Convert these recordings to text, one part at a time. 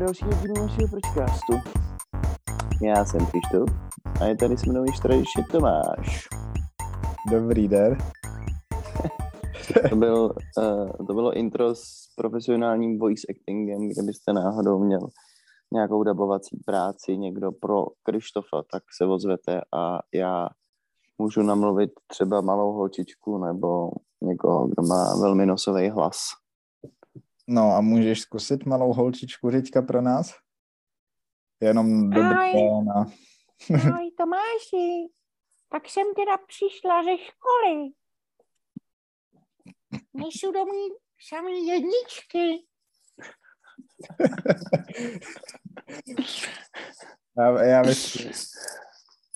Dalšího dílu našeho Pročcastu. Já jsem Krištof a je tady se mnou již tradičně Tomáš. Dobrý den. to, byl, uh, to bylo intro s profesionálním voice actingem, kde byste náhodou měl nějakou dabovací práci, někdo pro Krištofa, tak se ozvete a já můžu namluvit třeba malou holčičku nebo někoho, kdo má velmi nosový hlas. No a můžeš zkusit malou holčičku teďka pro nás? Jenom dobrý den a... Ahoj Tomáši, tak jsem teda přišla ze školy. Nejsou domů samý jedničky. já, já bych,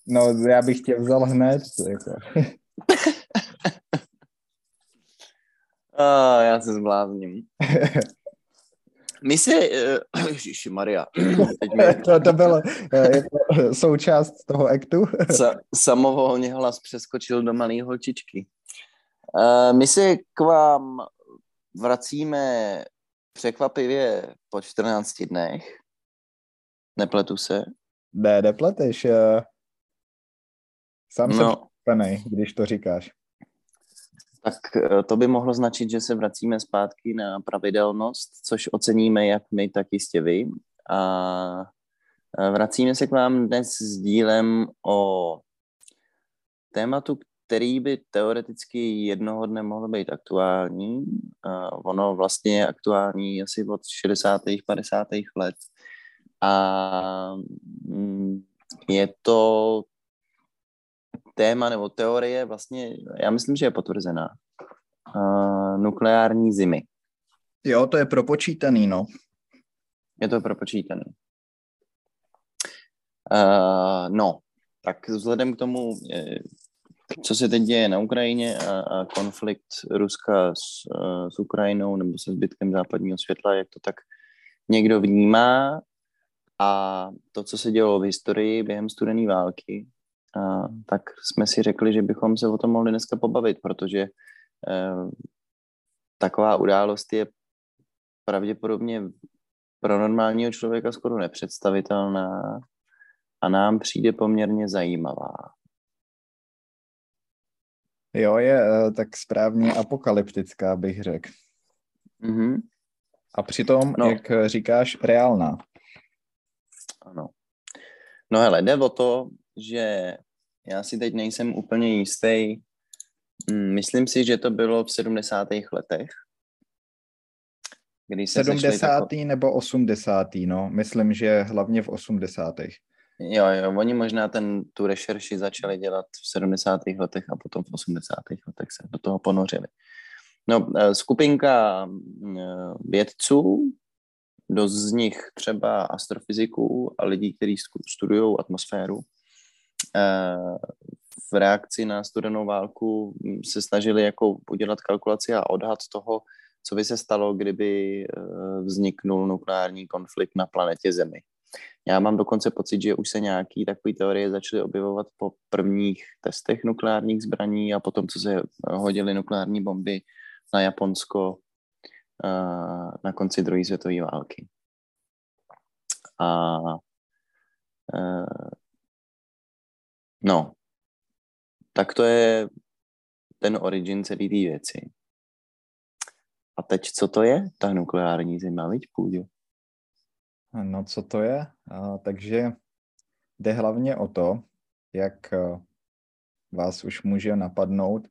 no, já bych tě vzal hned. Jako. A já se zblázním. My se, uh, Maria, to, to bylo uh, součást toho aktu. Sa, samovolně hlas přeskočil do malé holčičky. Uh, my se k vám vracíme překvapivě po 14 dnech. Nepletu se? Ne, nepleteš. Uh, sám no. jsem když to říkáš. Tak eh, to by mohlo značit, že se vracíme zpátky na pravidelnost, což oceníme jak my, tak jistě vy. A vracíme se k vám dnes s dílem o tématu, který by teoreticky jednoho dne mohl být aktuální. Ono vlastně je aktuální asi od 60. 50. let. A mm, je to téma nebo teorie vlastně, já myslím, že je potvrzená. Uh, nukleární zimy. Jo, to je propočítaný, no. Je to propočítaný. Uh, no, tak vzhledem k tomu, co se teď děje na Ukrajině a, a konflikt Ruska s, uh, s Ukrajinou nebo se zbytkem západního světla, jak to tak někdo vnímá a to, co se dělo v historii během studené války, tak jsme si řekli, že bychom se o tom mohli dneska pobavit, protože e, taková událost je pravděpodobně pro normálního člověka skoro nepředstavitelná a nám přijde poměrně zajímavá. Jo, je eh, tak správně apokalyptická, bych řekl. Mm-hmm. A přitom, no. jak říkáš, reálná. Ano. No hele, jde o to, že já si teď nejsem úplně jistý. Mm, myslím si, že to bylo v 70. letech. Kdy se 70. Tako... nebo 80. no. Myslím, že hlavně v 80. Jo, jo, oni možná ten, tu rešerši začali dělat v 70. letech a potom v 80. letech se do toho ponořili. No, eh, skupinka mm, eh, vědců, dost z nich třeba astrofyziků a lidí, kteří studují atmosféru, v reakci na studenou válku se snažili jako udělat kalkulaci a odhad toho, co by se stalo, kdyby eh, vzniknul nukleární konflikt na planetě Zemi. Já mám dokonce pocit, že už se nějaké takové teorie začaly objevovat po prvních testech nukleárních zbraní a potom, co se hodily nukleární bomby na Japonsko eh, na konci druhé světové války. A No, tak to je ten origin celé té věci. A teď co to je, ta nukleární zima, viď, půjdu? No, co to je? A, takže jde hlavně o to, jak eh, vás už může napadnout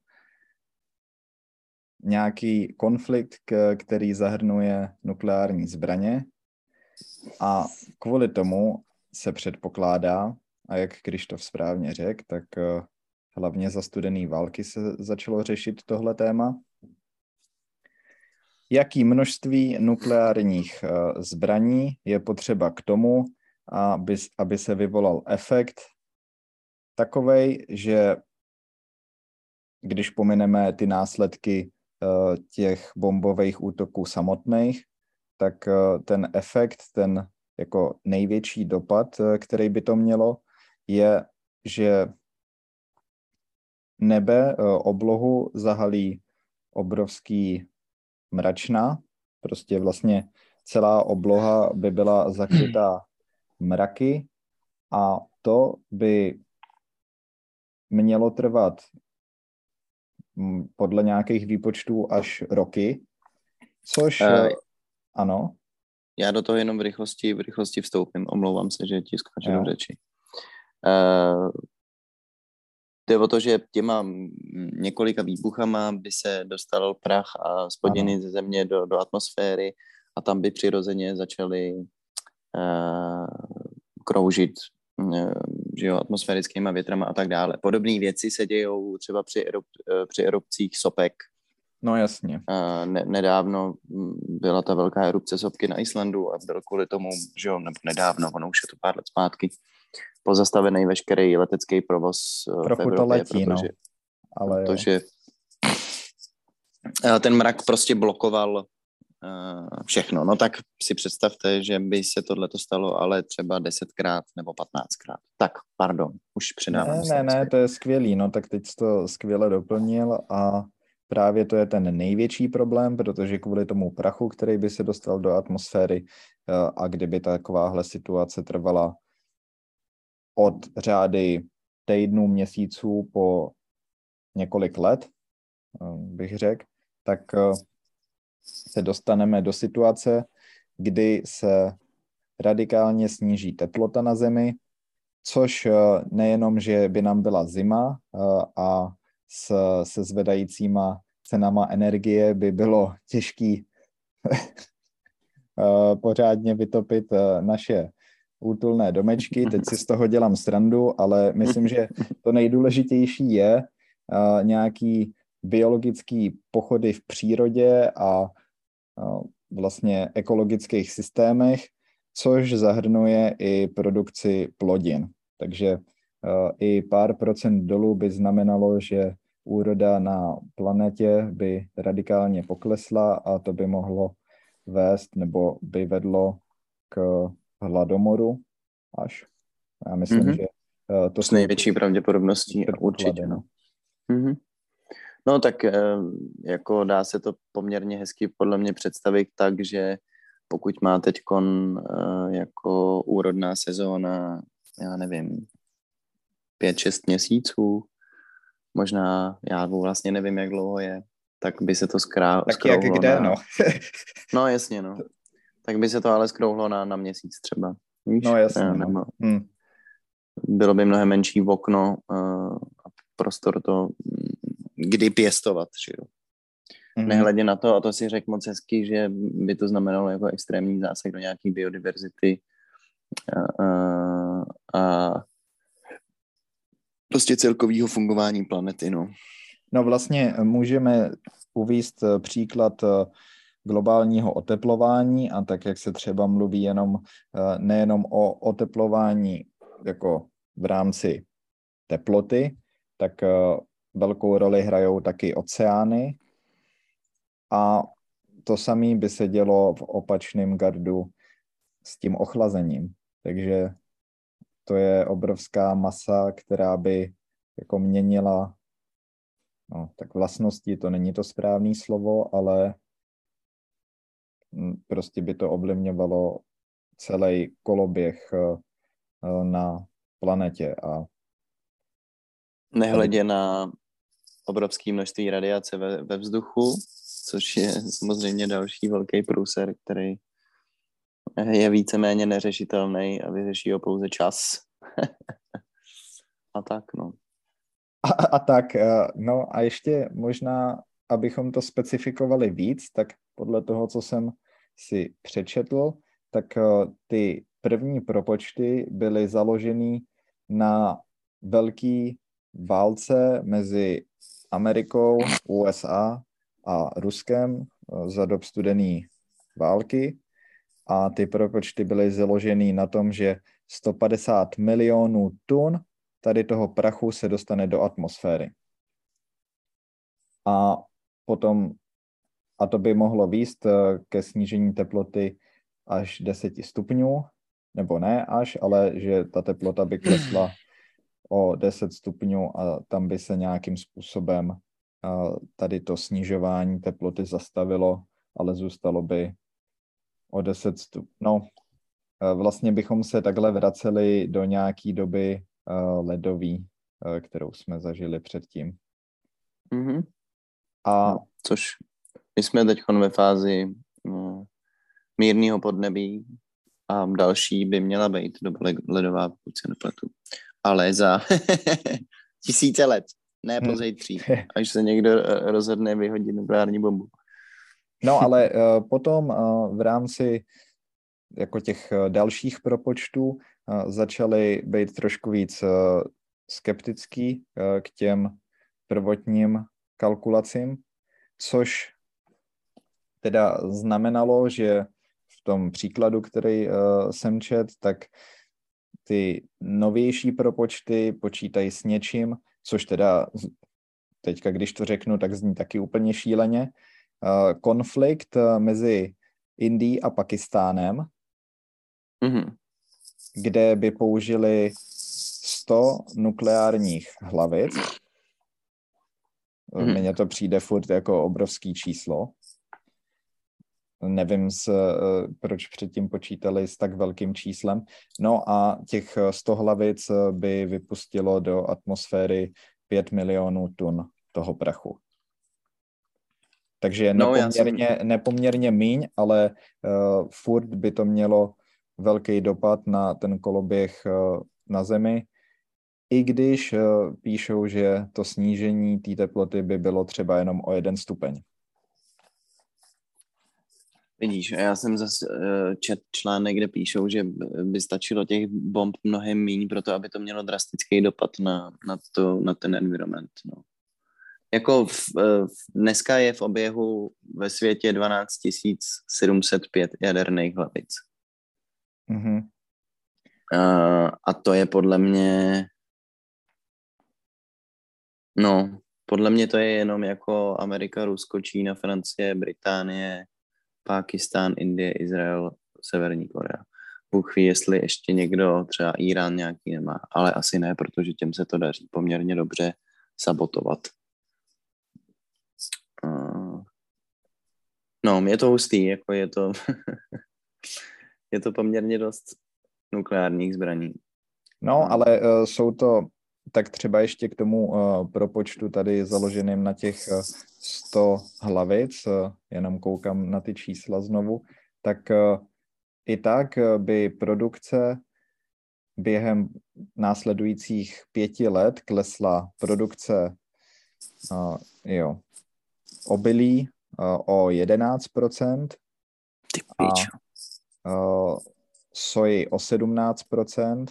nějaký konflikt, který zahrnuje nukleární zbraně a kvůli tomu se předpokládá, a jak Krištof správně řekl, tak eh, hlavně za studený války se začalo řešit tohle téma. Jaký množství nukleárních eh, zbraní je potřeba k tomu, aby, aby se vyvolal efekt takovej, že když pomineme ty následky eh, těch bombových útoků samotných, tak ten efekt, ten jako největší dopad, který by to mělo, je, že nebe, e, oblohu zahalí obrovský mračna, prostě vlastně celá obloha by byla zakrytá mraky a to by mělo trvat mm, podle nějakých výpočtů až roky, což uh, ano. Já do toho jenom v rychlosti, v rychlosti vstoupím. Omlouvám se, že ti skáču do řeči. Uh, Jde o to, že těma několika výbuchama by se dostal prach a spodiny ze země do, do atmosféry a tam by přirozeně začaly uh, kroužit uh, že jo, atmosférickýma větrama a tak dále. Podobné věci se dějou třeba při, erup, uh, při erupcích sopek. No jasně. Uh, ne, nedávno byla ta velká erupce sopky na Islandu a byl kvůli tomu, že jo, nebo nedávno, ono už je to pár let zpátky, pozastavený veškerý letecký provoz eh, Trochu v Evropě, to letí, protože, no. Ale protože jo. ten mrak prostě blokoval uh, všechno. No tak si představte, že by se tohle stalo, ale třeba desetkrát nebo patnáctkrát. Tak, pardon, už předávám. Ne, ne, ne, to je skvělý, no tak teď jsi to skvěle doplnil a právě to je ten největší problém, protože kvůli tomu prachu, který by se dostal do atmosféry eh, a kdyby takováhle situace trvala od řády týdnů, měsíců po několik let, eh, bych řekl, tak eh, se dostaneme do situace, kdy se radikálně sníží teplota na Zemi, což eh, nejenom, že by nám byla zima a se zvedajícíma cenama energie by bylo těžký pořádně vytopit naše útulné domečky, teď si z toho dělám srandu, ale myslím, že to nejdůležitější je uh, nějaký biologický pochody v přírodě a uh, vlastně ekologických systémech, což zahrnuje i produkci plodin. Takže uh, i pár procent dolů by znamenalo, že úroda na planetě by radikálně poklesla a to by mohlo vést nebo by vedlo k hladomoru až. Já myslím, mm-hmm. že uh, to s největší pravděpodobností určitě. No. Mm-hmm. no tak uh, jako dá se to poměrně hezky podle mě představit tak, že pokud má teď uh, jako úrodná sezóna, já nevím, pět, šest měsíců, možná, já vlastně nevím, jak dlouho je, tak by se to skrá, tak jak kde, no. no jasně, no. Tak by se to ale skrouhlo na, na měsíc třeba. Víš? No jasně. No. Nebo, hmm. Bylo by mnohem menší okno uh, a prostor to, kdy pěstovat, že jo. Mm-hmm. Nehledě na to, a to si řekl moc hezky, že by to znamenalo jako extrémní zásah do nějaké biodiverzity a, a, a prostě celkového fungování planety, no. No vlastně můžeme uvíst příklad globálního oteplování a tak, jak se třeba mluví jenom, eh, nejenom o oteplování jako v rámci teploty, tak eh, velkou roli hrajou taky oceány a to samé by se dělo v opačném gardu s tím ochlazením. Takže to je obrovská masa, která by jako měnila, no, tak vlastnosti, to není to správné slovo, ale prostě by to ovlivňovalo celý koloběh eh, eh, na planetě. A Nehledě na obrovské množství radiace ve, ve vzduchu, což je samozřejmě další velký průser, který je víceméně neřešitelný a vyřeší ho pouze čas. a tak, no. A, a tak, eh, no a ještě možná, abychom to specifikovali víc, tak podle toho, co jsem si přečetl, tak eh, ty první propočty byly založeny na velký válce mezi Amerikou, USA a Ruskem eh, za dob studené války. A ty propočty byly založeny na tom, že 150 milionů tun tady toho prachu se dostane do atmosféry. A potom a to by mohlo výst eh, ke snížení teploty až 10 stupňů, nebo ne až, ale že ta teplota by klesla o 10 stupňů a tam by se nějakým způsobem eh, tady to snižování teploty zastavilo, ale zůstalo by o 10 stup. No, eh, vlastně bychom se takhle vraceli do nějaký doby ledový, kterou jsme zažili předtím. Mm-hmm. A No, což my jsme teď ve fázi no, mírného podnebí a další by měla být doba le- ledová, pokud se nepletu. Ale za tisíce let, ne Hmm. pozejtří, až se někdo eh, rozhodne vyhodit nukleární bombu. No, ale uh, potom uh, v rámci jako těch dalších propočtů začaly být trošku víc skeptický k těm prvotním kalkulacím, což teda znamenalo, že v tom příkladu, který uh, jsem čet, tak ty novější propočty počítají s něčím, což teda teďka, když to řeknu, tak zní taky úplně šíleně, uh, konflikt uh, mezi Indií a Pakistánem, Mhm. kde by použili 100 nukleárních hlavic. Mhm. Mně to přijde furt jako obrovský číslo. Nevím, s, eh, proč předtím počítali s tak velkým číslem. No a těch eh, 100 hlavic eh, by vypustilo do atmosféry 5 milionů tun toho prachu. Takže No, nepoměrně, nepoměrně míň, ale uh, furt by to mělo velký dopad na ten koloběh uh, na Zemi, i když uh, píšou, že to snížení té teploty by bylo třeba jenom o jeden stupeň. Vidíš, a já jsem zase uh, čet článek, kde píšou, že by stačilo těch bomb mnohem méně pro to, aby to mělo drastický dopad na, na, to, na ten environment. No. Jako v, eh, v, dneska je v oběhu ve světě 12 705 jaderných hlavic. Mhm. Uh, a to je podle mě, no, podle mě to je jenom jako Amerika, Rusko, Čína, Francie, Británie, Pákistán, Indie, Izrael, Severní Korea. Bůh ví, jestli ještě někdo, třeba Irán nějaký nemá, ale asi ne, protože těm se to daří poměrně dobře sabotovat. No, je to hustý, jako je to, je to poměrně dost nukleárních zbraní. No, ale uh, jsou to tak třeba ještě k tomu uh, propočtu tady založeným na těch uh, 100 hlavic, uh, jenom koukám na ty čísla znovu, tak uh, i tak by produkce během následujících pěti let klesla produkce uh, jo, obilí uh, o 11%, Ty A- uh, soji o 17%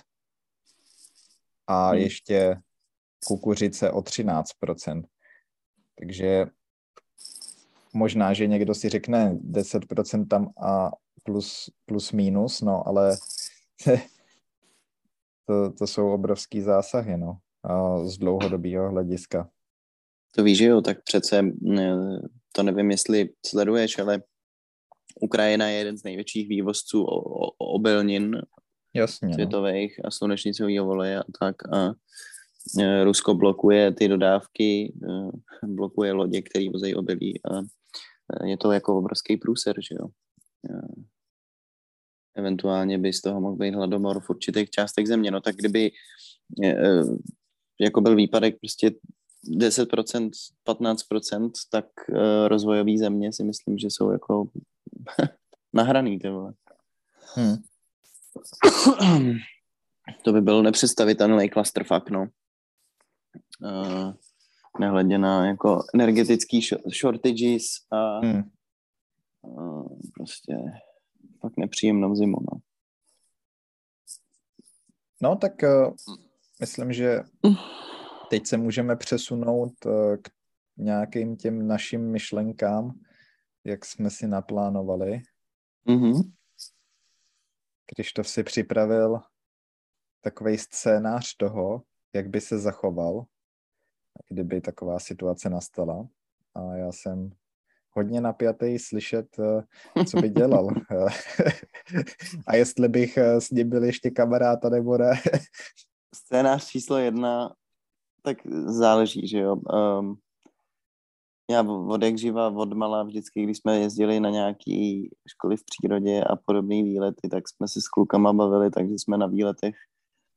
a Hmm. ještě kukuřice o 13%. Takže možná, že někdo si řekne 10% tam a plus, plus minus, no ale to, to jsou obrovský zásahy, no, a z dlouhodobého hlediska. To víš, jo, tak přece eh, to nevím, jestli sleduješ, ale Ukrajina je jeden z největších vývozců obilnin Jasně, no. světových a slunečnicového oleje a tak a eh, Rusko blokuje ty dodávky, eh, blokuje lodě, které vozejí obilí a eh, je to jako obrovský průser, že jo. Eventuálně by z toho mohl být hladomor v určitých částech země. No tak kdyby jako byl výpadek prostě 10%, 15%, tak rozvojové země si myslím, že jsou jako nahraný, ty vole. Hm. To by byl nepředstavitelný clusterfuck, no. Uh, nehledě na jako energetický sh- shortages a Hm. uh, prostě fakt nepříjemnou zimu, no. No tak uh, myslím, že teď se můžeme přesunout uh, k nějakým těm našim myšlenkám, jak jsme si naplánovali. Mm-hmm. Když to si připravil takový scénář toho, jak by se zachoval, kdyby taková situace nastala. A já jsem hodně napjatý slyšet, eh, co by dělal. A jestli bych eh, s ním byl ještě kamarád, nebo ne. Scénář číslo jedna, tak záleží, že jo. Um, já od jak živa, od malá vždycky, když jsme jezdili na nějaký školy v přírodě a podobné výlety, tak jsme se s klukama bavili, takže jsme na výletech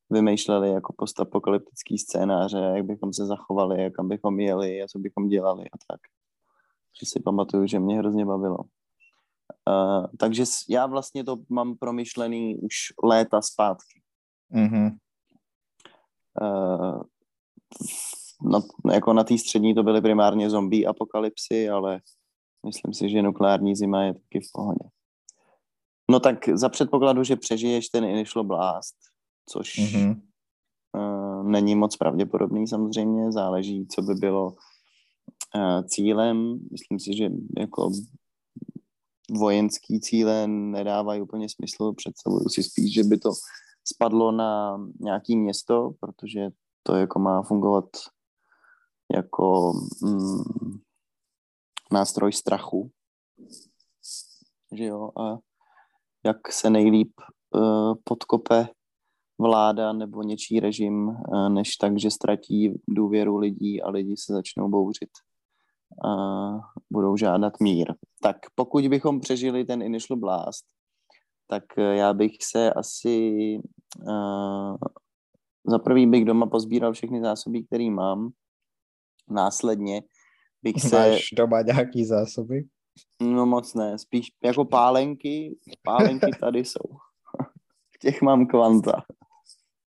vymýšleli jako postapokalyptický scénáře, jak bychom se zachovali, jak bychom jeli a co bychom dělali a tak. Že si pamatuju, že mě hrozně bavilo. Uh, takže já vlastně to mám promyšlený už léta zpátky. Mm-hmm. Uh, na, jako na té střední to byly primárně zombie apokalypsy, ale myslím si, že nukleární zima je taky v pohodě. No tak za předpokladu, že přežiješ ten initial blast, což mm-hmm. uh, není moc pravděpodobný samozřejmě, záleží, co by bylo uh, cílem. Myslím si, že jako vojenský cíle nedávají úplně smysl. Představuju si spíš, že by to spadlo na nějaký město, protože to jako má fungovat jako mm, nástroj strachu. Že jo? A jak se nejlíp uh, podkope vláda nebo něčí režim, uh, než tak, že ztratí důvěru lidí a lidi se začnou bouřit a budou žádat mír. Tak pokud bychom přežili ten initial blast, tak eh, já bych se asi uh, za prvý bych doma pozbíral všechny zásoby, které mám. Následně bych se... Máš doma nějaký zásoby? No moc ne, spíš jako pálenky. Pálenky tady jsou. Těch mám kvanta.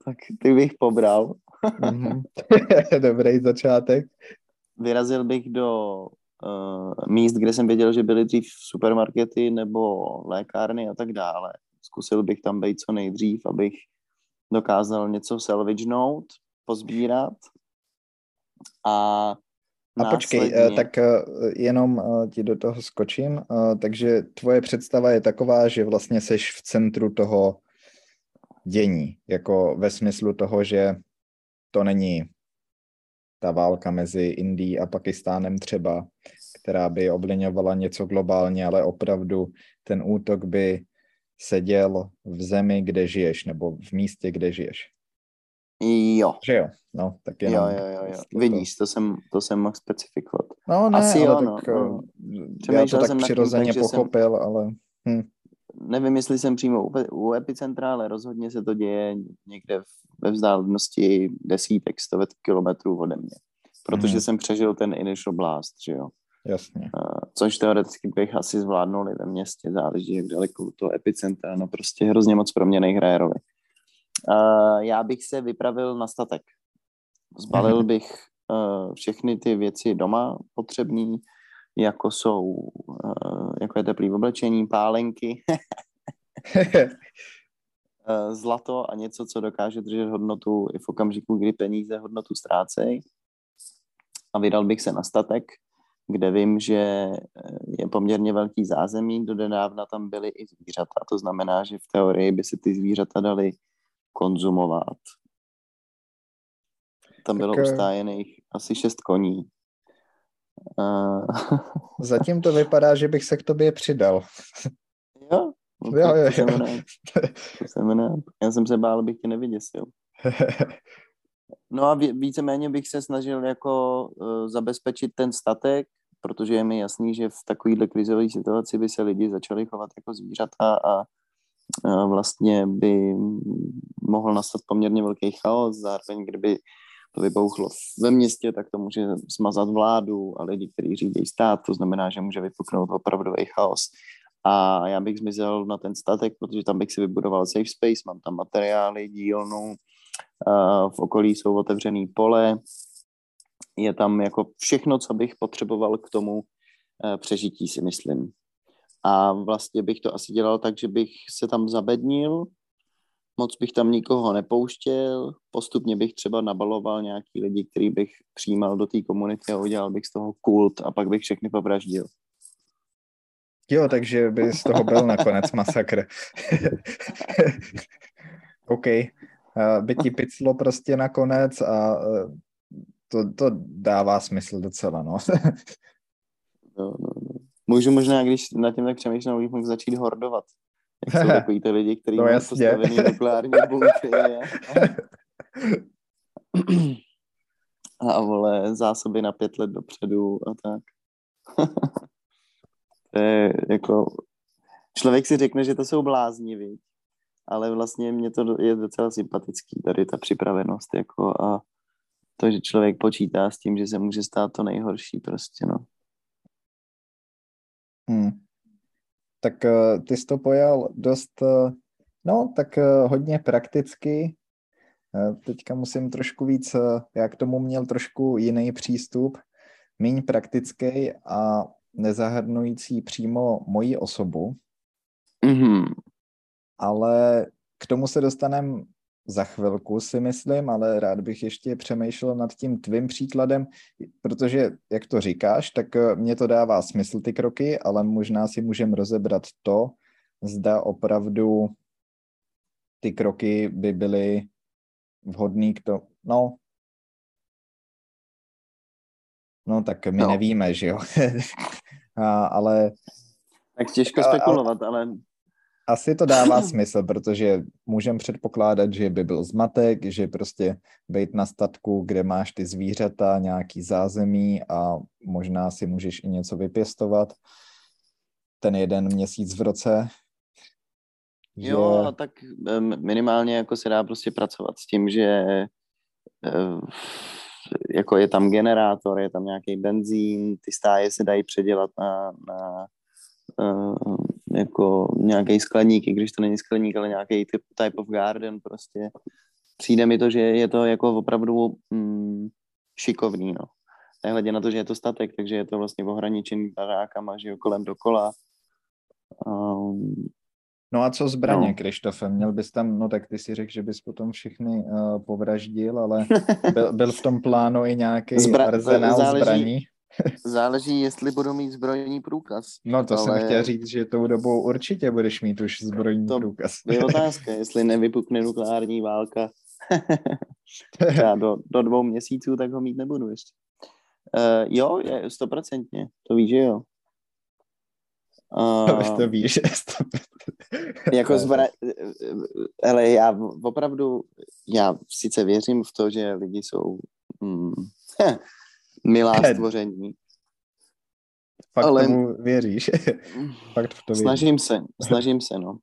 Tak ty bych pobral. mm-hmm. Dobrý začátek. Vyrazil bych do uh, míst, kde jsem věděl, že byly dřív supermarkety nebo lékárny a tak dále. Zkusil bych tam být co nejdřív, abych dokázal něco salvagenout, pozbírat a a počkej, eh, tak eh, jenom ti do toho skočím. Takže tvoje představa je taková, že vlastně seš v centru toho dění, jako ve smyslu toho, že to není ta válka mezi Indií a Pakistánem třeba, která by ovlivňovala něco globálně, ale opravdu ten útok by seděl v zemi, kde žiješ, nebo v místě, kde žiješ. Jo. Že jo, no, tak jenom. Jo, jo, jo, jo. Vidíš, to jsem, to jsem mohl specifikovat. No ne, Asi ale jo, tak, no, no. já to tak přirozeně tím, pochopil, jsem... ale... Hm. Nevím, jestli jsem přímo u, u epicentra, ale rozhodně se to děje někde v, ve vzdálenosti desítek, stovek kilometrů ode mě. Protože hmm. jsem přežil ten initial blast, že jo. Jasně. Uh, což teoreticky bych asi zvládnul i ve městě, záleží, jak daleko to epicentra, no prostě hrozně moc pro mě nehraje roli. Uh, já bych se vypravil na statek. Zbalil hmm. bych uh, všechny ty věci doma potřebný, jako jsou, uh, jako je teplý oblečení, pálenky, zlato a něco, co dokáže držet hodnotu i v okamžiku, kdy peníze hodnotu ztrácejí. A vydal bych se na statek, kde vím, že eh, je poměrně velký zázemí, do nedávna tam byly i zvířata, to znamená, že v teorii by se ty zvířata daly konzumovat. Tam bylo tak, ustájených asi šest koní. Uh... Zatím to vypadá, že bych se k tobě přidal. Jo? No, jo, jo, jo. Jsem rád. Jsem rád. Já jsem se bál, abych tě nevyděsil. No a víceméně bych se snažil jako uh, zabezpečit ten statek, protože je mi jasný, že v takovéhle krizové situaci by se lidi začali chovat jako zvířata a vlastně by mohl nastat poměrně velký chaos, zároveň kdyby to vybouchlo ve městě, tak to může smazat vládu a lidi, kteří řídí stát, to znamená, že může vypuknout opravdový chaos. A já bych zmizel na ten statek, protože tam bych si vybudoval safe space, mám tam materiály, dílnu, v okolí jsou otevřený pole, je tam jako všechno, co bych potřeboval k tomu eh, přežití, si myslím. A vlastně bych to asi dělal tak, že bych se tam zabednil, moc bych tam nikoho nepouštěl, postupně bych třeba nabaloval nějaký lidi, který bych přijímal do té komunity a udělal bych z toho kult a pak bych všechny povraždil. Jo, takže by z toho byl nakonec masakr. OK by ti piclo prostě nakonec a e, to, to dává smysl docela, no. no, no, no. Můžu možná, když na tím tak přemýšlím, bych mohl začít hordovat. Jak jsou takový ty lidi, kteří no, mají postavený nukleární bunkry a, a vole zásoby na pět let dopředu a tak. to je jako... Člověk si řekne, že to jsou blázni, viď? ale vlastně mě to je docela sympatický, tady ta připravenost, jako a to, že člověk počítá s tím, že se může stát to nejhorší prostě, no. Hmm. Tak uh, ty jsi to pojal dost, uh, no, tak uh, hodně prakticky. Uh, teďka musím trošku víc, uh, já k tomu měl trošku jiný přístup, méně praktický a nezahrnující přímo moji osobu. Mm-hmm. Ale k tomu se dostaneme za chvilku, si myslím, ale rád bych ještě přemýšlel nad tím tvým příkladem, protože, jak to říkáš, tak eh, mě to dává smysl ty kroky, ale možná si můžeme rozebrat to, zda opravdu ty kroky by byly vhodný k tomu. No, no tak my no. nevíme, že jo. a, ale... Tak těžko spekulovat, ale asi to dává smysl, protože můžeme předpokládat, že by byl zmatek, že prostě být na statku, kde máš ty zvířata, nějaký zázemí a možná si můžeš i něco vypěstovat ten jeden měsíc v roce. Že... Jo, tak minimálně jako se dá prostě pracovat s tím, že eh, jako je tam generátor, je tam nějaký benzín, ty stáje se dají předělat na, na uh, jako nějaký skleník, i když to není skleník, ale nějaký typ, type of garden prostě. Přijde mi to, že je to jako opravdu mm, šikovný, no. Nehledě na to, že je to statek, takže je to vlastně ohraničený barákama, že jo, kolem dokola. Um, No a co zbraně, no. Krištofe? Měl bys tam, no tak ty si řekl, že bys potom všechny uh, povraždil, ale byl, byl v tom plánu i nějaký Zbra- arzenál záleží, zbraní? Záleží, jestli budu mít zbrojní průkaz. No to ale... jsem chtěl říct, že tou dobou určitě budeš mít už zbrojní to průkaz. To je otázka, jestli nevypukne nukleární válka třeba do, do dvou měsíců, tak ho mít nebudu ještě. Uh, jo, je stoprocentně, to víš, že jo. Uh, to víš, jako zbra... Ale já opravdu, já sice věřím v to, že lidi jsou hmm, milá stvoření. Fakt ale... tomu věříš? Fakt v to věříš. Snažím se, snažím se, no.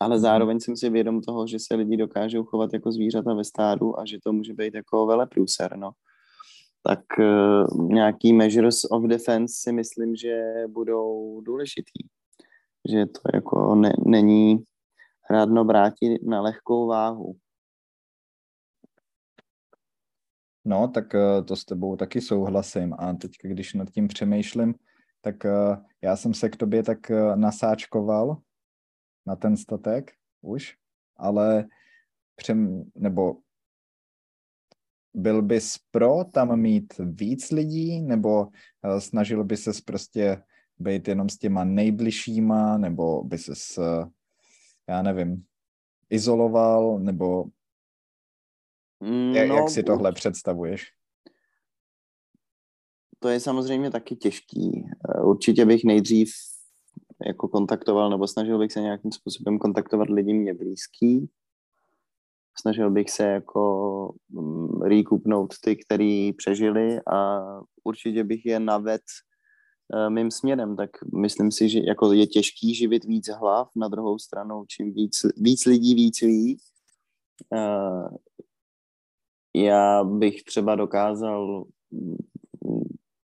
Ale mhm. zároveň jsem si vědom toho, že se lidi dokážou chovat jako zvířata ve stádu a že to může být jako veleprůser, no. Tak uh, nějaký measures of defense si myslím, že budou důležitý. Že to jako ne, není rádno vrátit na lehkou váhu. No, tak eh, to s tebou taky souhlasím. A teď, když nad tím přemýšlím, tak eh, já jsem se k tobě tak eh, nasáčkoval na ten statek už, ale přem, nebo byl bys pro tam mít víc lidí, nebo snažil by ses prostě být jenom s těma nejbližšíma, nebo by ses, já nevím, izoloval, nebo jak, no, jak si tohle představuješ? To je samozřejmě taky těžký. Eh, určitě bych nejdřív jako kontaktoval, nebo snažil bych se nějakým způsobem kontaktovat lidi mě blízký. Snažil bych se jako mm, recoupnout ty, který přežili a určitě bych je naved uh, mým směrem, tak myslím si, že jako je těžký živit víc hlav, na druhou stranu čím víc, víc lidí víc ví, uh, já bych třeba dokázal mm,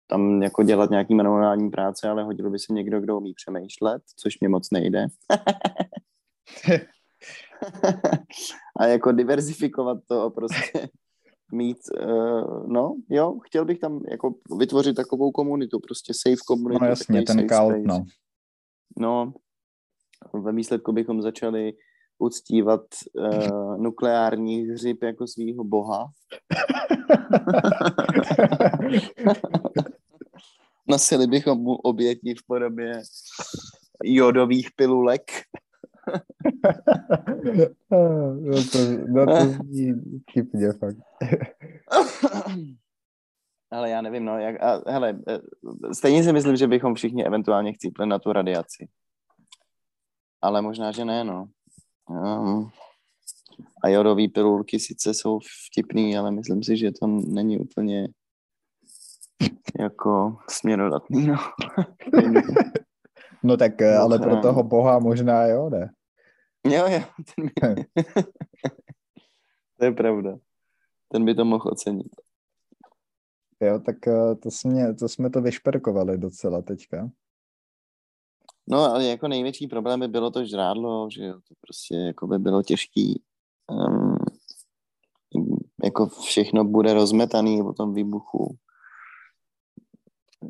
tam jako dělat nějaký manuální práce, ale hodil by se někdo, kdo umí přemýšlet, což mě moc nejde. a jako diverzifikovat to a prostě mít, uh, no jo, chtěl bych tam jako vytvořit takovou komunitu, prostě safe komunitu. No jasně, ten kalt, no. No, ve výsledku bychom začali uctívat uh, nukleární hřib jako svého boha. Nosili bychom mu oběti v podobě jodových pilulek. no to, no to zní vtipně fakt. Ale já nevím, no, jak, a, hele, eh, stejně si myslím, že bychom všichni eventuálně chcípli na tu radiaci. Ale možná, že ne, no. Um, a jodové pilulky sice jsou vtipný, ale myslím si, že to není úplně jako směrodatný, no. No tak, eh, ale pro toho boha možná jo, ne? jo, jo, ten by... to je pravda. Ten by to mohl ocenit. Jo, tak eh, to, jsme, to jsme to vyšperkovali docela teďka. No, ale jako největší problém by bylo to žrádlo, že jo, to prostě jako by bylo těžký. Um, jako všechno bude rozmetaný po tom výbuchu.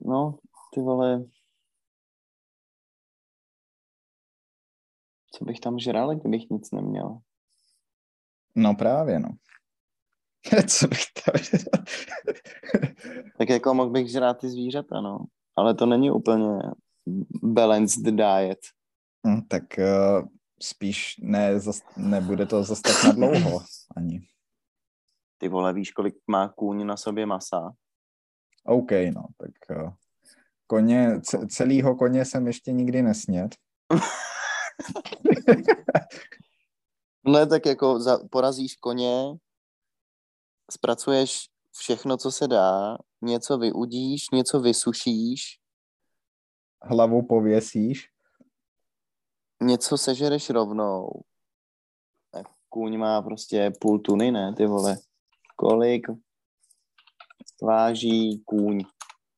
No, ty vole, co bych tam žral, kdybych nic neměl? No právě, no. Co bych tam... Tak jako mohl bych žrát ty zvířata, no. Ale to není úplně balanced diet. Hm, tak uh, spíš ne, zas, nebude to zase tak na dlouho ani. Ty vole, víš, kolik má kůň na sobě masa? OK, no, tak uh, koně, ce, celýho koně jsem ještě nikdy nesněd. No tak jako za, porazíš koně, zpracuješ všechno, co se dá, něco vyudíš, něco vysušíš, Hlavu pověsíš. něco sežereš rovnou. Tak kůň má prostě půl tuny, ne, ty vole. Kolik váží kůň?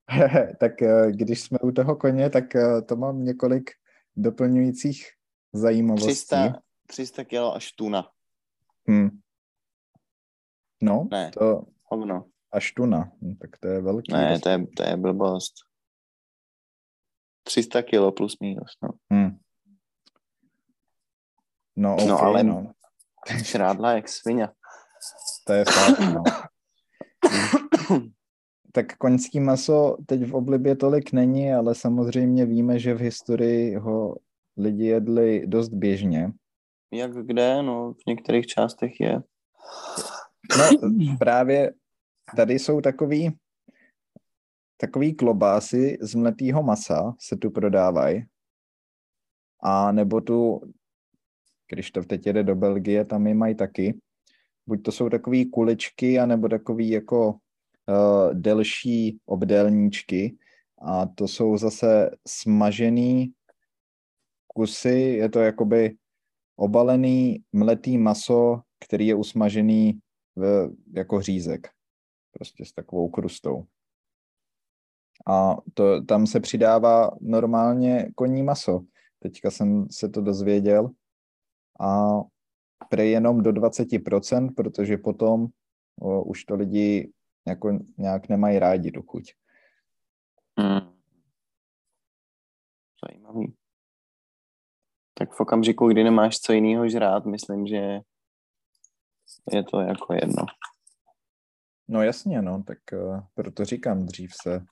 tak uh, když jsme u toho koně, tak uh, to mám několik doplňujících zajímavostí. 300, 300 kilo až tuna. Hm. No, Ne. to Hovno. až tuna, hm, tak to je velký. Ne, rozdíl. to je, to je blbost. 300 kilo plus minus, no. Hm. No, okay, No, ale- no, Šrádla jak svině. to je fakt, no. Tak koňský maso teď v oblibě tolik není, ale samozřejmě víme, že v historii ho lidi jedli dost běžně. Jak kde, no, v některých částech je. No právě tady jsou takový takový klobásy z mletýho masa se tu prodávají. A nebo tu, když to teď jede do Belgie, tam je mají taky. Buď to jsou takové kuličky, anebo takový jako uh, delší obdélníčky. A to jsou zase smažený kusy, je to jakoby obalený mletý maso, který je usmažený v, jako řízek. Prostě s takovou krustou. A to, tam se přidává normálně koní maso. Teďka jsem se to dozvěděl. A prej jenom do 20%, protože potom o, už to lidi jako nějak nemají rádi tu chuť. Hmm. Zajímavý. Tak v okamžiku, kdy nemáš co jiného žrát, myslím, že je to jako jedno. No jasně, no, tak uh, proto říkám, dřív se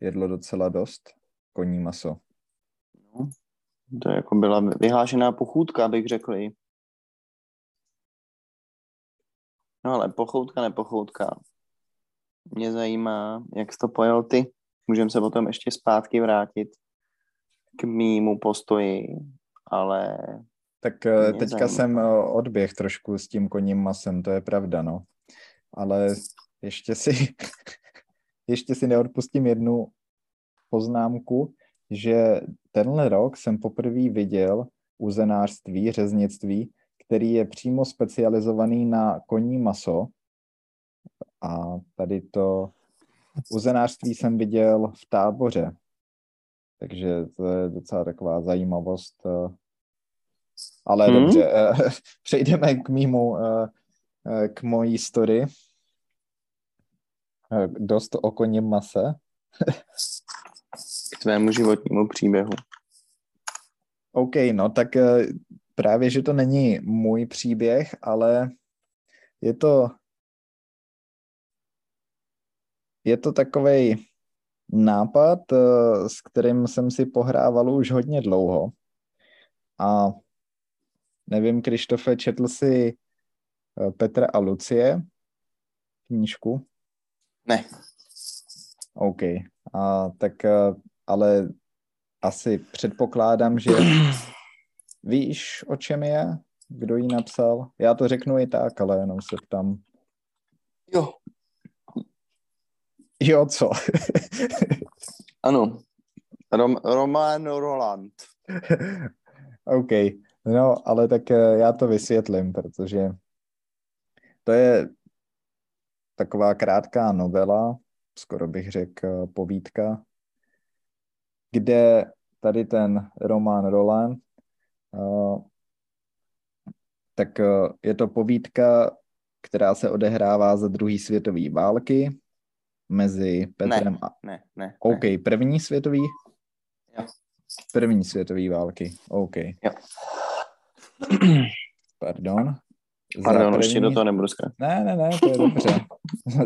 jedlo docela dost koní maso. No, to jako byla vyhlášená pochůdka, bych řekl i. No ale pochoutka, nepochoutka. Mě zajímá, jak jsi to pojel ty. Můžeme se potom ještě zpátky vrátit k mýmu postoji, ale Tak Mě teďka zajímá. jsem uh, odběh trošku s tím koním masem, to je pravda, no. Ale ještě si, ještě si neodpustím jednu poznámku, že tenhle rok jsem poprvé viděl uzenářství, řeznictví, který je přímo specializovaný na koní maso. A tady to uzenářství jsem viděl v táboře. Takže to je docela taková zajímavost. Ale Hmm. dobře, eh, přejdeme k mýmu, eh, eh, k mojí story. Eh, Dost o koním mase. k tvému životnímu příběhu. OK, no tak eh, právě, že to není můj příběh, ale je to je to takový nápad, eh, s kterým jsem si pohrával už hodně dlouho. A nevím, Krištofe, četl si Petra a Lucie knížku? Ne. OK. A tak eh, ale asi předpokládám, že víš, o čem je? Kdo ji napsal? Já to řeknu i tak, ale jenom se ptám. Jo. Jo, co? Ano. Rom, Roman Roland. OK. No, ale tak eh, já to vysvětlím, protože to je taková krátká novela, skoro bych řekl eh, povídka, kde tady ten Roman Roland, uh, tak uh, je to povídka, která se odehrává za druhé světové války mezi Petrem Ne, a... ne, ne. OK, ne. první světový? Jo. První světový války, OK. Jo. Pardon. Pardon, první... ještě do toho nebudu skákat. Ne, ne, ne, to je dobře.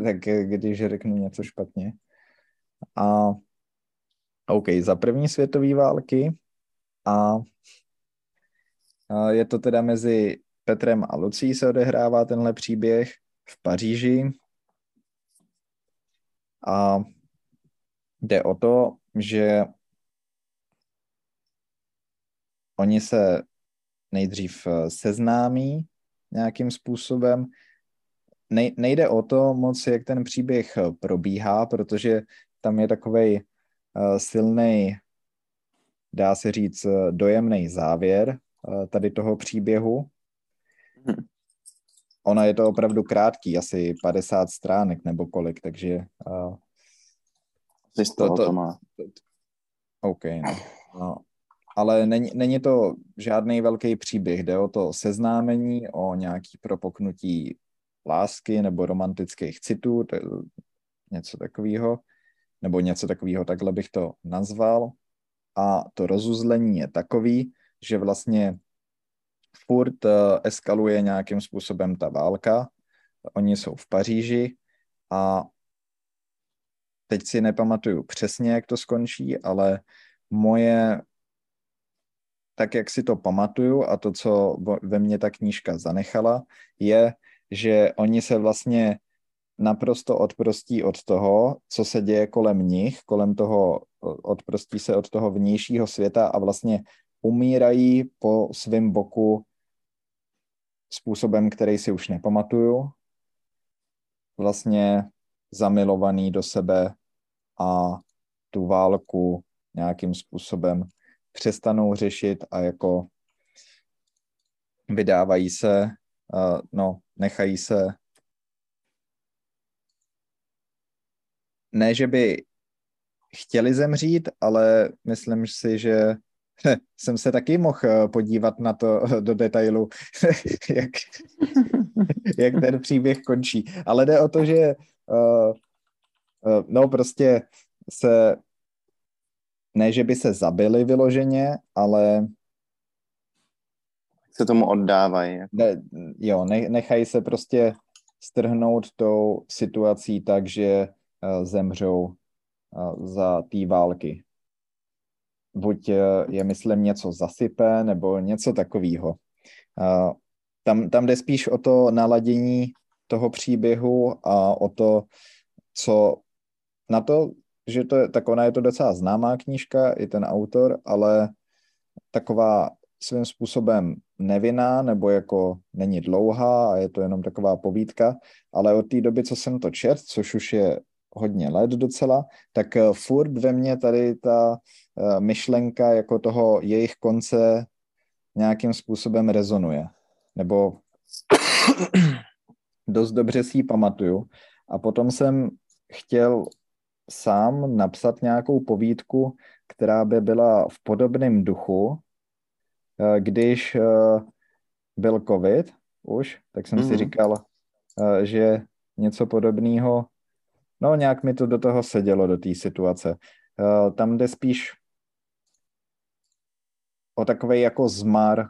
tak když řeknu něco špatně. A OK, za první světové války a, a je to teda mezi Petrem a Lucí se odehrává tenhle příběh v Paříži a jde o to, že oni se nejdřív eh, seznámí nějakým způsobem. Nej, nejde o to moc, jak ten příběh eh, probíhá, protože tam je takovej uh, silný, dá se říct, uh, dojemný závěr tady toho příběhu. Mhm. Ona je to opravdu krátký, asi 50 stránek nebo kolik, takže uh, to, to- to má. OK. No. No. Ale není, není to žádný velký příběh, jde o to seznámení, o nějaký propoknutí lásky nebo romantických citů, to je něco takového, nebo něco takového, takhle bych to nazval. A to rozuzlení je takový, že vlastně furt eh, eskaluje nějakým způsobem ta válka. Oni jsou v Paříži a teď si nepamatuju přesně, jak to skončí, ale moje, tak jak si to pamatuju a to, co ve mně ta knížka zanechala, je, že oni se vlastně naprosto odprostí od toho, co se děje kolem nich, kolem toho, odprostí se od toho vnějšího světa a vlastně umírají po svém boku způsobem, který si už nepamatuju. Vlastně zamilovaný do sebe a tu válku nějakým způsobem přestanou řešit a jako vydávají se, uh, no, nechají se ne, že by chtěli zemřít, ale myslím si, že jsem se taky mohl eh, podívat na to do detailu, jak, jak ten příběh končí. Ale jde o to, že uh, uh, no prostě se ne, že by se zabili vyloženě, ale Se tomu oddávají. jako. ne, jo, ne, nechají se prostě strhnout tou situací tak, že uh, zemřou uh, za té války. Buď uh, je, myslím, něco zasype, nebo něco takového. Uh, tam, tam jde spíš o to naladění toho příběhu a o to, co na to, že to je, tak ona je to docela známá knížka, i ten autor, ale taková svým způsobem nevinná, nebo jako není dlouhá a je to jenom taková povídka, ale od té doby, co jsem to čet, což už je hodně let docela, tak eh, furt ve mně tady ta eh, myšlenka jako toho jejich konce nějakým způsobem rezonuje. Nebo dost dobře si ji pamatuju. A potom jsem chtěl sám napsat nějakou povídku, která by byla v podobném duchu, eh, když eh, byl covid už, tak jsem si Mhm. říkal, eh, že něco podobného, no nějak mi to do toho sedělo, do té situace. Tam jde spíš o takový jako zmar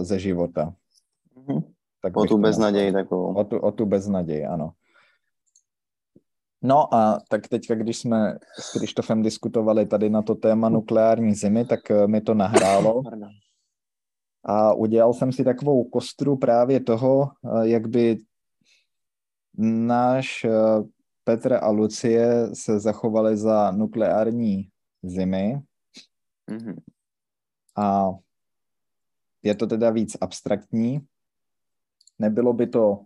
ze života. Mhm. Tak O tu beznaději takovou. O tu, o tu beznaději, ano. No a tak teďka, když jsme s Krištofem diskutovali tady na to téma nukleární zimy, tak eh, mi to nahrálo a udělal jsem si takovou kostru právě toho, eh, jak by náš eh, Petr a Lucie se zachovali za nukleární zimy Mhm. a je to teda víc abstraktní. Nebylo by to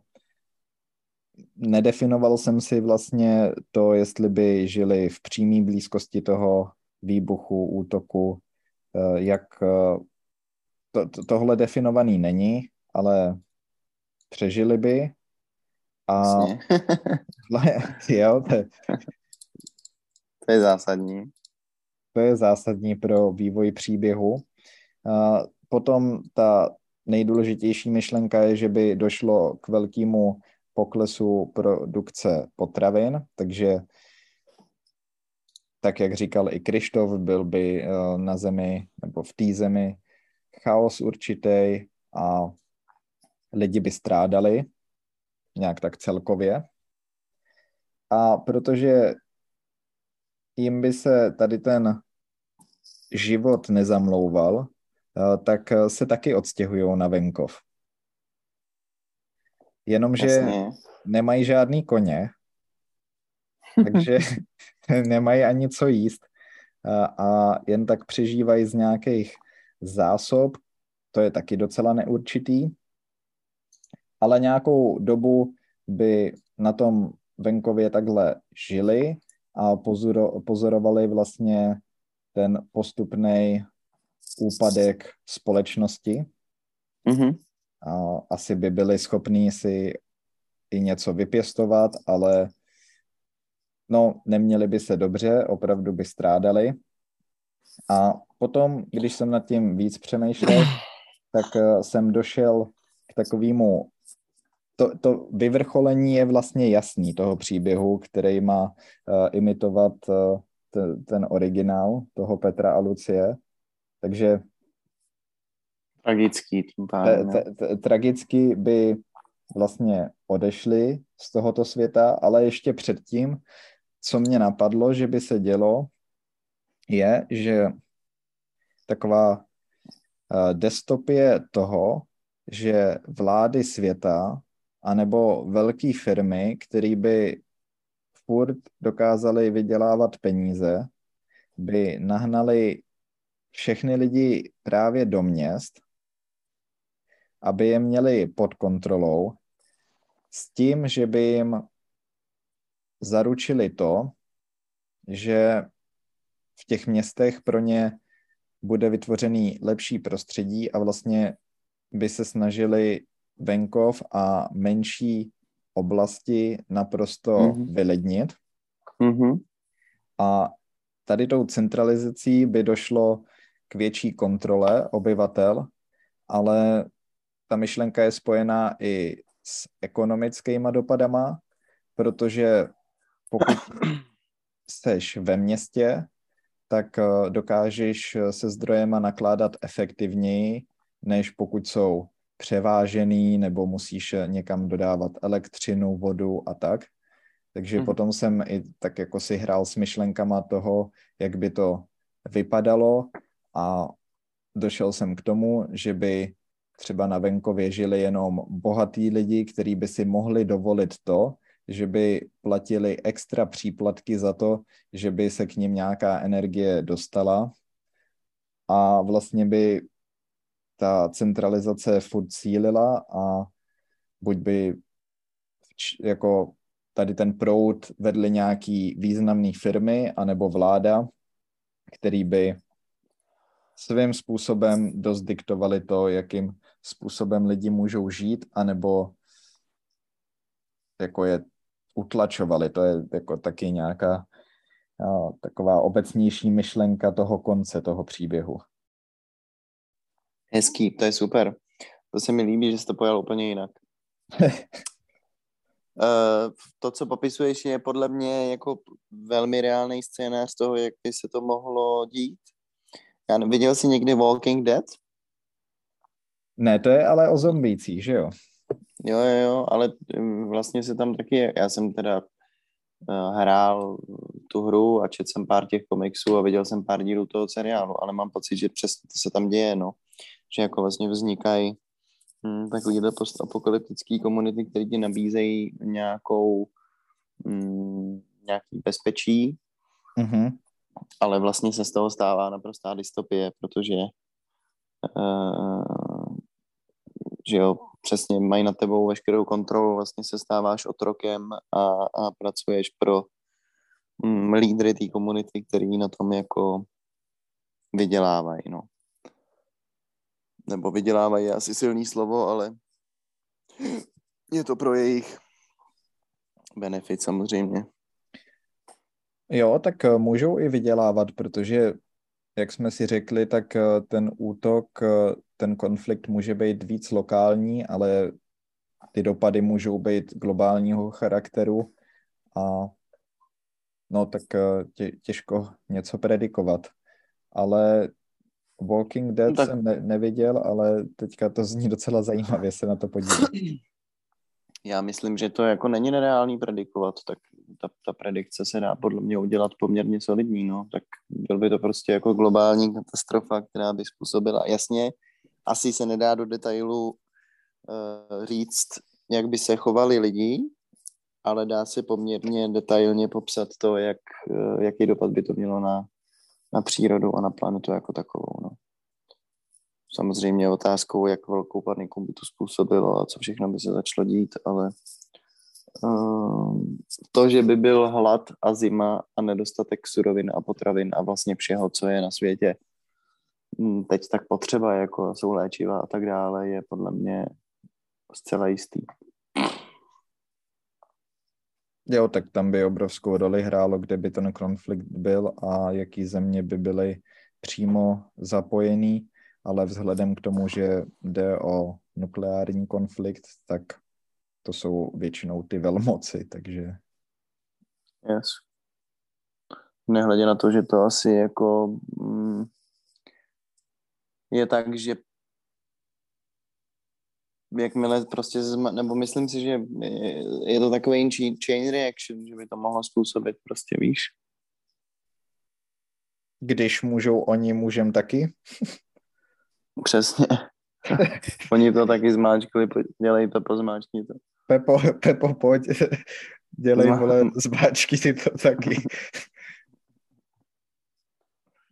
nedefinoval jsem si vlastně to, jestli by žili v přímé blízkosti toho výbuchu, útoku, eh, jak eh, to, to, tohle definovaný není, ale přežili by. A jo, to, je, to je zásadní. To je zásadní pro vývoj příběhu. A potom ta nejdůležitější myšlenka je, že by došlo k velkému poklesu produkce potravin, takže tak, jak říkal i Krištof, byl by eh, na zemi nebo v té zemi chaos určitý a lidi by strádali nějak tak celkově. A protože jim by se tady ten život nezamlouval, eh, tak se taky odstěhují na venkov. Jenomže Jasně. nemají žádný koně, takže nemají ani co jíst a, jen tak přežívají z nějakých zásob, to je taky docela neurčitý, ale nějakou dobu by na tom venkově takhle žili a pozoro, pozorovali vlastně ten postupný úpadek společnosti. Mm-hmm. Asi by byli schopní si i něco vypěstovat, ale no, neměli by se dobře, opravdu by strádali. A potom, když jsem nad tím víc přemýšlel, tak eh, jsem došel k takovému to, to vyvrcholení je vlastně jasný toho příběhu, který má uh, imitovat uh, t, ten originál toho Petra a Lucie. Takže tragický tím pádem. Tragicky by vlastně odešli z tohoto světa, ale ještě předtím, co mě napadlo, že by se dělo, je, že taková uh, dystopie toho, že vlády světa anebo velké firmy, které by furt dokázali vydělávat peníze, by nahnali všechny lidi právě do měst, aby je měli pod kontrolou, s tím, že by jim zaručili to, že v těch městech pro ně bude vytvořený lepší prostředí a vlastně by se snažili venkov a menší oblasti naprosto mm-hmm. vylednit. Mm-hmm. A tady tou centralizací by došlo k větší kontrole obyvatel, ale ta myšlenka je spojená i s ekonomickými dopadama, protože pokud seš ve městě, tak eh, dokážeš se zdrojema nakládat efektivněji, než pokud jsou převážený nebo musíš někam dodávat elektřinu, vodu a tak. Takže mm. potom jsem i tak jako si hrál s myšlenkama toho, jak by to vypadalo a došel jsem k tomu, že by třeba na venkově žili jenom bohatí lidi, kteří by si mohli dovolit to, že by platili extra příplatky za to, že by se k ním nějaká energie dostala. A vlastně by ta centralizace furt cílila a buď by jako tady ten proud vedli nějaký významný firmy anebo vláda, který by svým způsobem dost diktovali to, jakým způsobem lidi můžou žít, anebo jako je utlačovali. To je jako taky nějaká a, taková obecnější myšlenka toho konce toho příběhu. Hezký, to je super. To se mi líbí, že jsi to pojal úplně jinak. uh, to, co popisuješ, je podle mě jako velmi reálný scénář toho, jak by se to mohlo dít. Já viděl jsi někdy Walking Dead? Ne, to je ale o zombících, že jo? Jo, jo, jo, ale hm, vlastně se tam taky, já jsem teda uh, hrál tu hru a četl jsem pár těch komiksů a viděl jsem pár dílů toho seriálu, ale mám pocit, že přesně to se tam děje, no že jako vlastně vznikají hm, takovýhle postapokalyptický komunity, které ti nabízejí nějakou hm, nějaký bezpečí, mm-hmm. ale vlastně se z toho stává naprostá dystopie, protože uh, že jo, přesně mají na tebou veškerou kontrolu, vlastně se stáváš otrokem a, a pracuješ pro mm, lídry té komunity, který na tom jako vydělávají, no. Nebo vydělávají asi silný slovo, ale je to pro jejich benefit samozřejmě. Jo, tak eh, můžou i vydělávat, protože, jak jsme si řekli, tak eh, ten útok, eh, ten konflikt může být víc lokální, ale ty dopady můžou být globálního charakteru a no tak tě, těžko něco predikovat. Ale Walking Dead no tak... jsem ne, neviděl, ale teďka to zní docela zajímavě se na to podívat. Já myslím, že to jako není nereálný predikovat, tak ta, ta predikce se dá podle mě udělat poměrně solidní, no. Tak byl by to prostě jako globální katastrofa, která by způsobila. Jasně, asi se nedá do detailu uh, říct, jak by se chovali lidi, ale dá se poměrně detailně popsat to, jak, uh, jaký dopad by to mělo na, na přírodu a na planetu jako takovou. No. Samozřejmě otázkou, jak velkou paniku by to způsobilo a co všechno by se začalo dít, ale to, že by byl hlad a zima a nedostatek surovin a potravin a vlastně všeho, co je na světě hm, teď tak potřeba, jako jsou léčiva a tak dále, je podle mě zcela jistý. Jo, tak tam by obrovskou roli hrálo, kde by ten konflikt byl a jaký země by byly přímo zapojený, ale vzhledem k tomu, že jde o nukleární konflikt, tak to jsou většinou ty velmoci, takže... Yes. Nehledě na to, že to asi jako mm, je tak, že jakmile prostě, zma, nebo myslím si, že je to takový chain reaction, že by to mohlo způsobit prostě, víš? Když můžou oni, můžem taky? Přesně. oni to taky zmáčkli, dělej to, pozmáčkni to. Pepo, Pepo, pojď, dělej, no. vole, zmáčky ty to taky.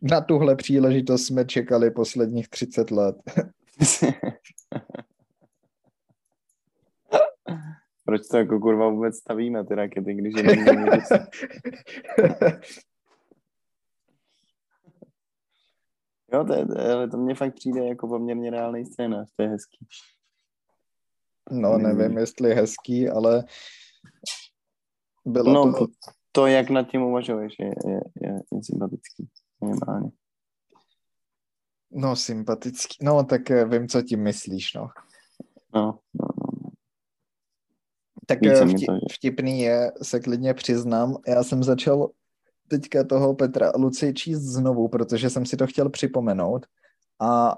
Na tuhle příležitost jsme čekali posledních 30 let. Proč to jako kurva vůbec stavíme ty rakety, když je Jo, to, je, to mně fakt přijde jako poměrně reálný scénář, to je hezký. No, nevím, jestli hezký, ale bylo no, to... to, jak nad tím uvažuješ, je, je, je, je sympatický, minimálně. No, sympatický, no, tak eh, vím, co tím myslíš, no. No, no, tak eh, vtip, vtipný je, se klidně přiznám, já jsem začal teďka toho Petra Luci číst znovu, protože jsem si to chtěl připomenout a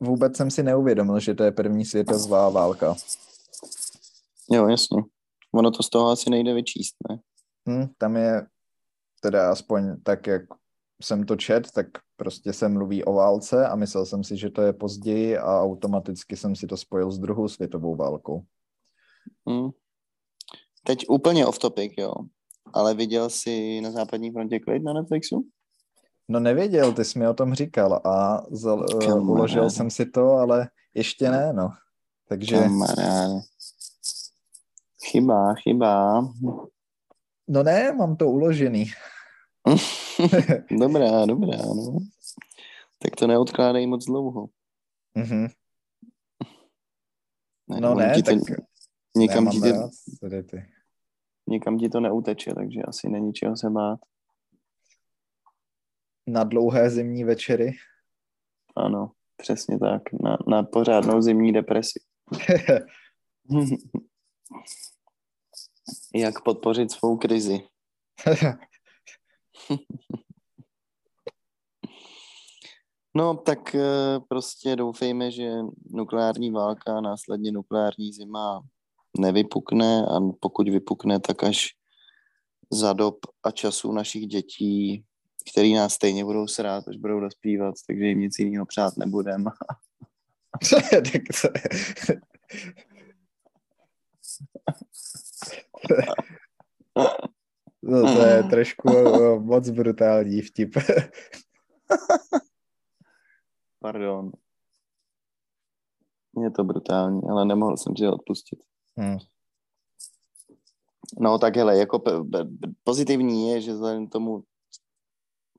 vůbec jsem si neuvědomil, že to je první světová válka. Jo, jasně. Ono to z toho asi nejde vyčíst, ne? Hmm, tam je teda aspoň tak, jak jsem to čet, tak prostě se mluví o válce a myslel jsem si, že to je později a automaticky jsem si to spojil s druhou světovou válkou. Hmm. Teď úplně off topic, jo. Ale viděl jsi na západní frontě klid na Netflixu? No nevěděl, ty jsi mi o tom říkal a zal, uh, uložil jsem si to, ale ještě ne, no. Takže... Kamarád. Chyba, chyba. No ne, mám to uložený. dobrá, dobrá, no. Tak to neodkládej moc dlouho. Mm-hmm. Ne, no ne, tak... To, Někam ti, rád, ty. někam ti to neuteče, takže asi není čeho se bát. Na dlouhé zimní večery? Ano, přesně tak. Na, na pořádnou zimní depresi. Jak podpořit svou krizi? no, tak eh, prostě doufejme, že nukleární válka, následně nukleární zima nevypukne a pokud vypukne, tak až za dob a času našich dětí, který nás stejně budou srát, až budou dospívat, takže jim nic jiného přát nebudem. no to je trošku moc brutální vtip. Pardon. Je to brutální, ale nemohl jsem si ho odpustit. Hmm. No tak hele, jako pozitivní je, že vzhledem k tomu,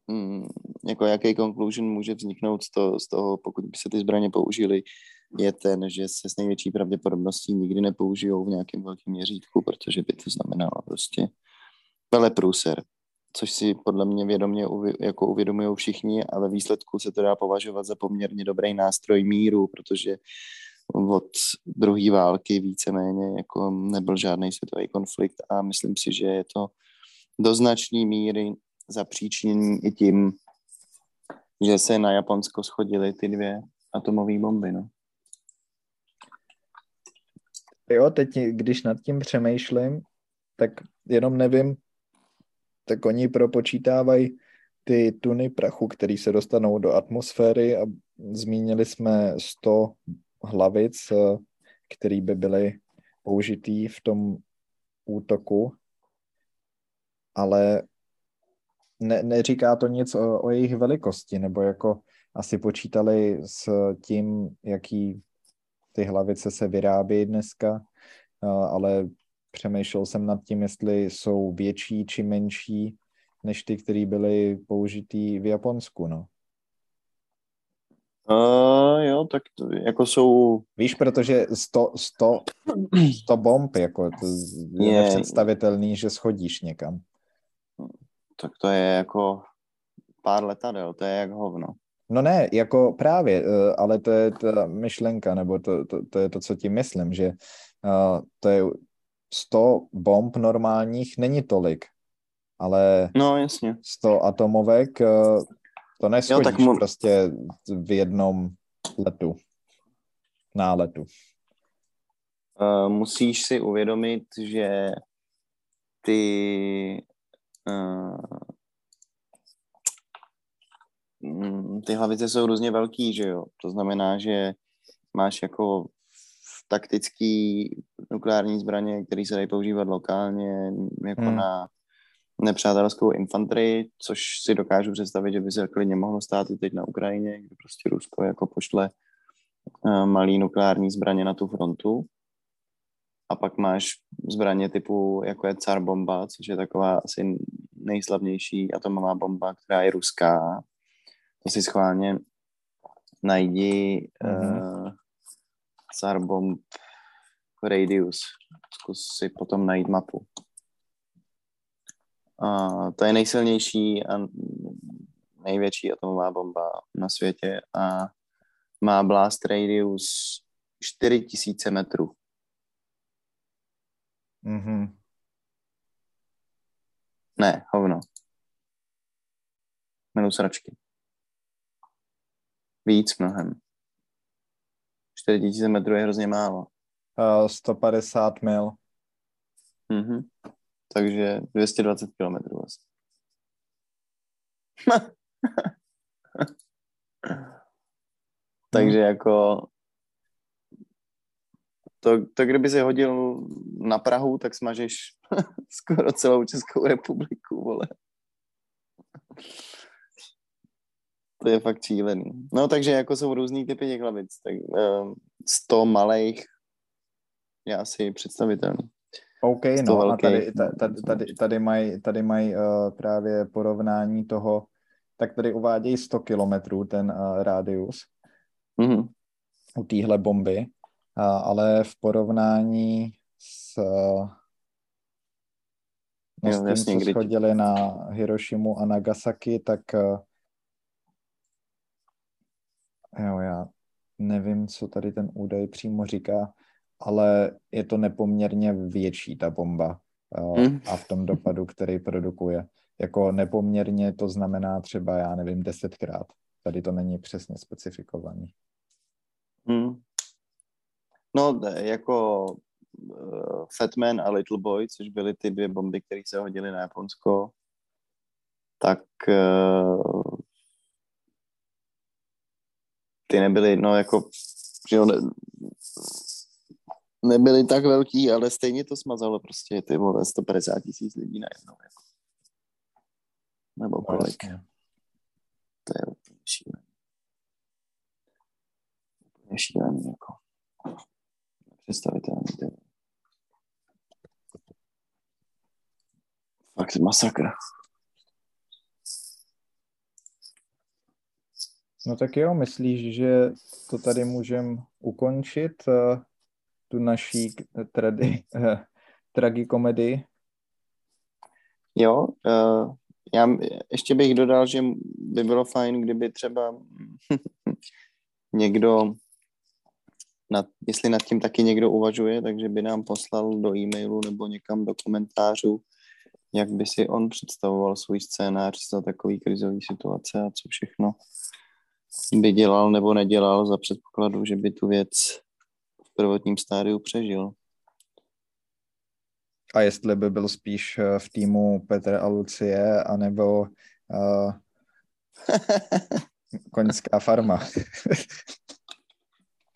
mm, jako jaký conclusion může vzniknout z toho, z toho, pokud by se ty zbraně použily, je ten, že se s největší pravděpodobností nikdy nepoužijou v nějakém velkém měřítku, protože by to znamenalo prostě veleprůser, což si podle mě vědomě uvi, jako uvědomují všichni a ve výsledku se to dá považovat za poměrně dobrý nástroj míru, protože od druhé války víceméně jako nebyl žádný světový konflikt a myslím si, že je to do značné míry zapříčinění i tím, že se na Japonsko schodily ty dvě atomové bomby. No. Jo, teď, když nad tím přemýšlím, tak jenom nevím, tak oni propočítávají ty tuny prachu, které se dostanou do atmosféry a zmínili jsme 100 hlavic, eh, které by byly použitý v tom útoku, ale ne, neříká to nic o, o jejich velikosti, nebo jako asi počítali s tím, jaký ty hlavice se vyrábí dneska, ale přemýšlel jsem nad tím, jestli jsou větší či menší než ty, které byly použitý v Japonsku, no. Uh, jo, tak to, jako jsou... Víš, protože 100, 100, 100 bomb, jako to je, Je. nepředstavitelný, že schodíš někam. Tak to je jako pár letadel, to je jak hovno. No ne, jako právě, eh, ale to je ta myšlenka, nebo to, to, to je to, co ti myslím, že uh, to je 100 bomb normálních není tolik, ale No, jasně. 100 atomovek uh, to neschodíš tak prostě v jednom letu, náletu. Uh, musíš si uvědomit, že ty uh, mm, ty hlavice jsou různě velký, že jo? To znamená, že máš jako taktický nukleární zbraně, které se dají používat lokálně, jako Hmm. na nepřátelskou infantry, což si dokážu představit, že by se klidně mohlo stát i teď na Ukrajině, kde prostě Rusko jako pošle uh, malý nukleární zbraně na tu frontu. A pak máš zbraně typu, jako je car bomba, což je taková asi nejslavnější atomová bomba, která je ruská. To si schválně najdi Mhm. uh, car bomb radius. Zkus si potom najít mapu. Uh, to je nejsilnější a největší atomová bomba na světě a má blast radius 4000 metrů. Mhm. Ne, hovno. Jmenuji sračky. Víc mnohem. 4000 metrů je hrozně málo. Uh, 150 mil. Mhm. Takže 220 kilometrů asi. Takže jako to, to, kdyby se hodil na Prahu, tak smažeš skoro celou Českou republiku, vole. To je fakt šílený. No takže jako jsou různý typy těch hlavic, tak um, 100 malých je asi představitelný. OK, no toho a velkých, tady, tady, tady, tady mají tady maj, uh, právě porovnání toho, tak tady uvádějí 100 kilometrů ten uh, rádius Mhm. u téhle bomby, ale v porovnání s, uh, no, Jo, s tím, jasně, co kdy- schodili na Hirošimu a Nagasaki, tak uh, jo, já nevím, co tady ten údaj přímo říká, ale je to nepoměrně větší ta bomba uh, Hmm. a v tom dopadu, který produkuje. Jako nepoměrně to znamená třeba, já nevím, desetkrát. Tady to není přesně specifikovaný. Hmm. No, d- jako uh, Fat Man a Little Boy, což byly ty dvě bomby, které se hodily na Japonsko, tak uh, ty nebyly, no jako, že ne, nebyly tak velký, ale stejně to smazalo prostě ty vole 150 tisíc lidí najednou. Jako. Nebo kolik. No, jasně. To je úplně šílený. Úplně šílený, jako. Představitelný. Fakt masakr. No tak jo, myslíš, že to tady můžeme ukončit, eh, tu naší tradi, eh, tragikomedii? Jo, já ještě bych dodal, že by bylo fajn, kdyby třeba někdo, nad, jestli nad tím taky někdo uvažuje, takže by nám poslal do e-mailu nebo někam do komentářů, jak by si on představoval svůj scénář za takový krizový situace a co všechno by dělal nebo nedělal za předpokladu, že by tu věc v prvotním stádiu přežil. A jestli by byl spíš eh, v týmu Petr a Lucie, anebo uh, koňská farma.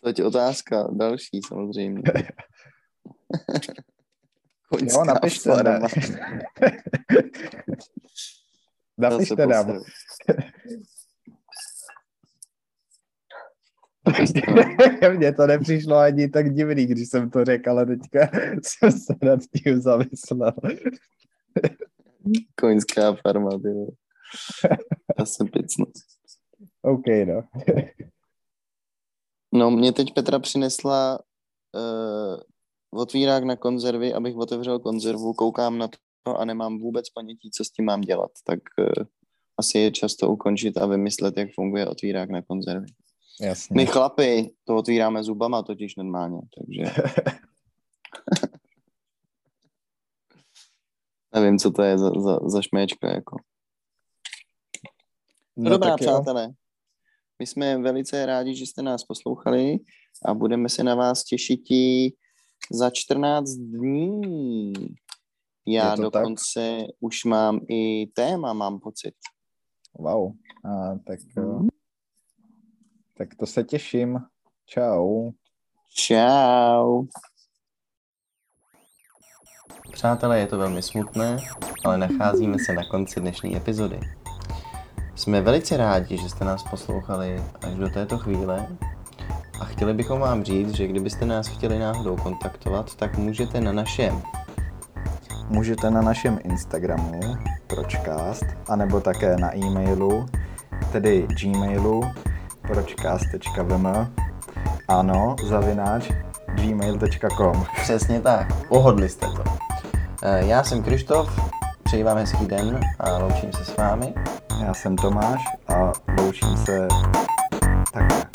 To je otázka další samozřejmě. Koňská jo, napište. Zase napište nám. Mně to nepřišlo ani tak divný, když jsem to řekl, ale teďka jsem se nad tím zamyslel. Koňská farma, ty. Já jsem picnu. OK, no. No, mě teď Petra přinesla uh, otvírák na konzervy, abych otevřel konzervu, koukám na to a nemám vůbec pamětí, co s tím mám dělat. Tak uh, asi je čas to ukončit a vymyslet, jak funguje otvírák na konzervy. Jasně. My chlapi to otvíráme zubama totiž normálně, takže nevím, co to je za, za, za šméčka, jako. No, Dobrá, tak jo. My jsme velice rádi, že jste nás poslouchali a budeme se na vás těšit i za 14 dní. Já to tak? dokonce už mám i téma, mám pocit. Wow. A, tak. Mhm. tak to se těším. Čau. Čau. Přátelé, je to velmi smutné, ale nacházíme se na konci dnešní epizody. Jsme velice rádi, že jste nás poslouchali až do této chvíle a chtěli bychom vám říct, že kdybyste nás chtěli náhodou kontaktovat, tak můžete na našem Můžete na našem Instagramu pročcast, anebo také na e-mailu, tedy gmailu pročcast.vm ano, zavináč gmail.com Přesně tak, pohodli jste to. Eh, Já jsem Krištof, přeji vám hezký den a loučím se s vámi já jsem Tomáš a loučím se takhle.